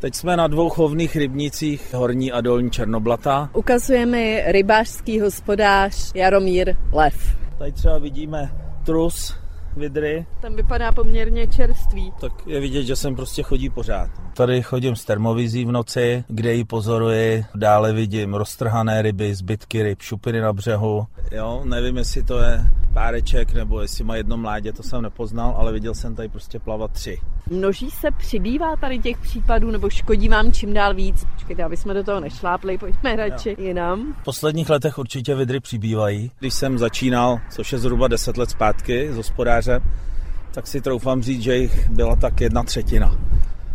Teď jsme na dvou chovných rybnicích, Horní a Dolní Černoblata. Ukazuje mi rybářský hospodář Jaromír Lev. Tady třeba vidíme trus vidry. Tam vypadá poměrně čerstvý. Tak je vidět, že sem prostě chodí pořád. Tady chodím s termovizí v noci, kde ji pozoruji. Dále vidím roztrhané ryby, zbytky ryb, šupiny na břehu. Jo, nevím, jestli to je páreček nebo jestli má jedno mládě, to jsem nepoznal, ale viděl jsem tady prostě plavat tři. Množí se, přibývá tady těch případů, nebo škodí vám čím dál víc? Počkejte, aby jsme do toho nešlápli, pojďme radši jo. jinam. V posledních letech určitě vidry přibývají. Když jsem začínal, což je zhruba 10 let zpátky z hospodáře, tak si troufám říct, že jich byla tak jedna třetina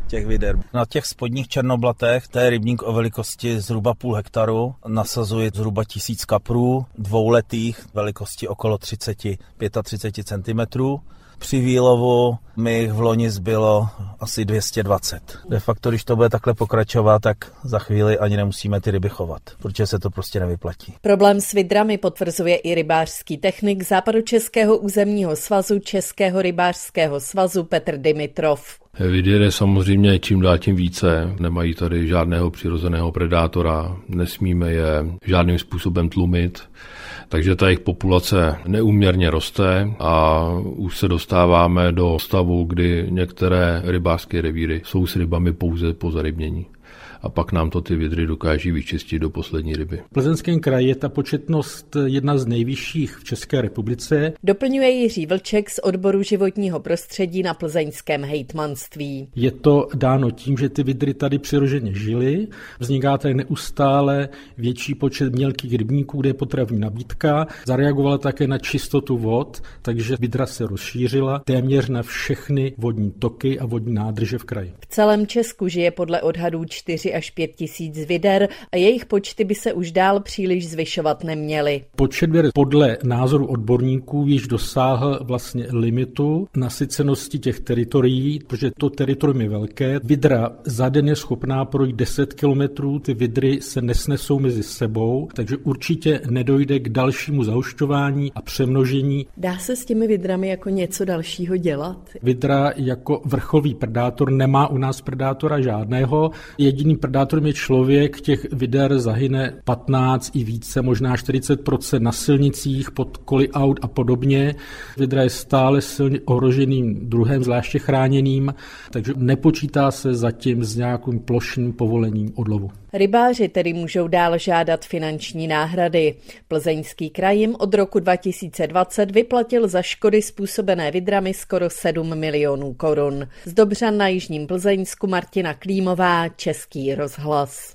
těch vider. Na těch spodních černoblatech, to je rybník o velikosti zhruba půl hektaru, nasazuje zhruba tisíc kaprů, dvouletých, velikosti okolo 30-35 cm. Při výlovu mi v loni zbylo asi 220. De facto, když to bude takhle pokračovat, tak za chvíli ani nemusíme ty ryby chovat, protože se to prostě nevyplatí. Problém s vidrami potvrzuje i rybářský technik západočeského územního svazu Českého rybářského svazu Petr Dimitrov. Viděr je samozřejmě čím dál tím více. Nemají tady žádného přirozeného predátora, nesmíme je žádným způsobem tlumit. Takže ta jejich populace neuměrně roste a už se dostáváme do stavu, kdy některé rybářské revíry jsou s rybami pouze po zarybnění a pak nám to ty vidry dokáží vyčistit do poslední ryby. V Plzeňském kraji je ta početnost jedna z nejvyšších v České republice. Doplňuje Jiří Vlček z odboru životního prostředí na plzeňském hejtmanství. Je to dáno tím, že ty vidry tady přirozeně žily, vzniká tady neustále větší počet mělkých rybníků, kde je potravní nabídka, zareagovala také na čistotu vod, takže vidra se rozšířila téměř na všechny vodní toky a vodní nádrže v kraji. V celém Česku žije podle odhadů 4 až 5 tisíc vider a jejich počty by se už dál příliš zvyšovat neměly. Počet věr podle názoru odborníků již dosáhl vlastně limitu nasycenosti těch teritorií, protože to teritorium je velké. Vidra za den je schopná projít 10 kilometrů, ty vidry se nesnesou mezi sebou, takže určitě nedojde k dalšímu zahušťování a přemnožení. Dá se s těmi vidrami jako něco dalšího dělat? Vidra jako vrcholný predátor nemá u nás predátora žádného. Jediný predátorem je člověk, těch vider zahyne 15 i více, možná 40% na silnicích, pod koli aut a podobně. Vidra je stále silně ohroženým druhem, zvláště chráněným, takže nepočítá se zatím s nějakým plošným povolením odlovu. Rybáři tedy můžou dál žádat finanční náhrady. Plzeňský kraj jim od roku 2020 vyplatil za škody způsobené vidrami skoro 7 milionů korun. Z Dobřan na Jižním Plzeňsku Martina Klímová, Rozhlas.